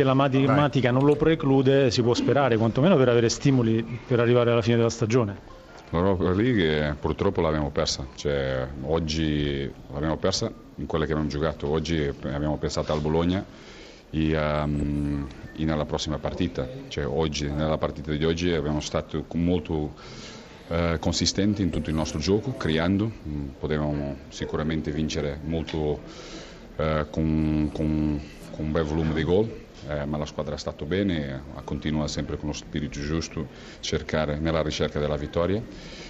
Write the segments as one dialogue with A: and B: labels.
A: finché la matematica non lo preclude si può sperare, quantomeno per avere stimoli per arrivare alla fine della stagione.
B: L'Europa League purtroppo l'abbiamo persa, cioè, oggi l'abbiamo persa in quelle che abbiamo giocato, oggi abbiamo pensato al Bologna e um, nella prossima partita, cioè, oggi, nella partita di oggi abbiamo stato molto uh, consistenti in tutto il nostro gioco, creando, mm, potevamo sicuramente vincere molto uh, con, con, con un bel volume di gol eh, ma la squadra ha stato bene, continua sempre con lo spirito giusto cercare nella ricerca della vittoria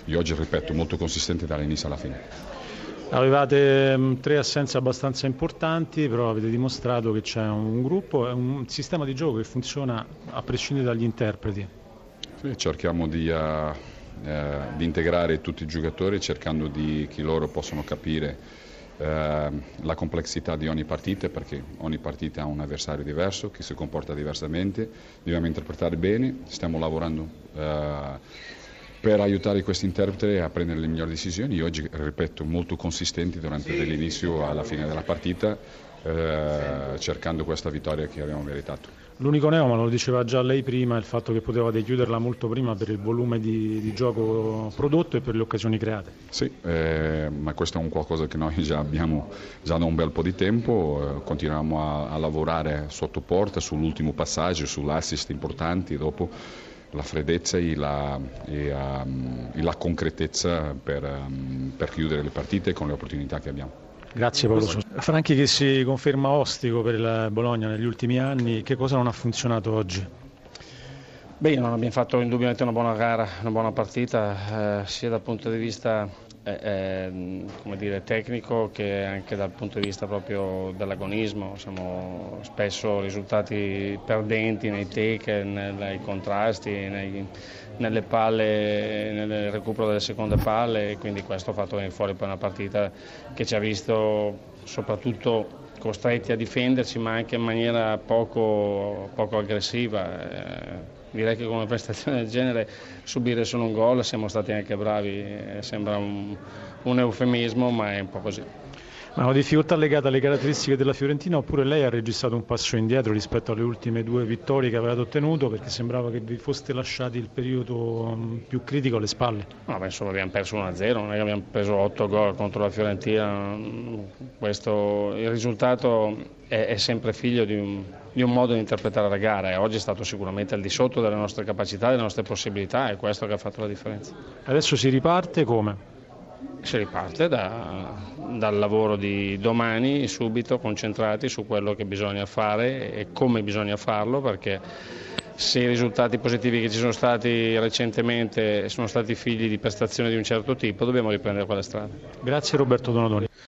B: e oggi, ripeto, molto consistente dall'inizio alla fine.
A: Avevate mm, tre assenze abbastanza importanti, però avete dimostrato che c'è un gruppo e un sistema di gioco che funziona a prescindere dagli interpreti.
B: Sì, cerchiamo di, uh, uh, di integrare tutti i giocatori cercando di che loro possano capire eh, la complessità di ogni partita perché ogni partita ha un avversario diverso che si comporta diversamente, dobbiamo interpretare bene, stiamo lavorando eh, per aiutare questi interpreti a prendere le migliori decisioni, oggi ripeto molto consistenti durante l'inizio alla fine della partita eh, cercando questa vittoria che abbiamo meritato.
A: L'unico neo, ma lo diceva già lei prima, è il fatto che potevate chiuderla molto prima per il volume di, di gioco prodotto e per le occasioni create.
B: Sì, eh, ma questo è un qualcosa che noi già abbiamo già da un bel po' di tempo, eh, continuiamo a, a, lavorare sotto porta sull'ultimo passaggio, sull'assist importanti, dopo la freddezza e la, e, um, e la concretezza per, um, per chiudere le partite con le opportunità che abbiamo.
A: Grazie Paolo. Franchi che si conferma ostico per il Bologna negli ultimi anni, che cosa non ha funzionato oggi?
C: Beh, non abbiamo fatto indubbiamente una buona gara, una buona partita, eh, sia dal punto di vista eh, eh, dire, tecnico che anche dal punto di vista proprio dell'agonismo. Siamo spesso risultati perdenti nei take, nei contrasti, nei, nelle palle, nel recupero delle seconde palle e quindi questo ha fatto venire fuori poi una partita che ci ha visto soprattutto costretti a difenderci ma anche in maniera poco, poco aggressiva. Direi che una prestazione del genere subire solo un gol siamo stati anche bravi, eh, sembra un, un eufemismo ma è un po' così.
A: Ma una difficoltà legata alle caratteristiche della Fiorentina oppure lei ha registrato un passo indietro rispetto alle ultime due vittorie che avevate ottenuto perché sembrava che vi foste lasciati il periodo mm, più critico alle spalle?
C: No, beh, insomma abbiamo perso 1-0, non è che abbiamo preso 8 gol contro la Fiorentina, Questo, il risultato è, è sempre figlio di un, di un, modo di interpretare la gara e oggi è stato sicuramente al di sotto delle nostre capacità, delle nostre possibilità e questo che ha fatto la differenza.
A: Adesso si riparte come?
C: Si riparte da, dal lavoro di domani, subito concentrati su quello che bisogna fare e come bisogna farlo, perché se i risultati positivi che ci sono stati recentemente sono stati figli di prestazioni di un certo tipo, dobbiamo riprendere quella strada.
A: Grazie Roberto Donadoni.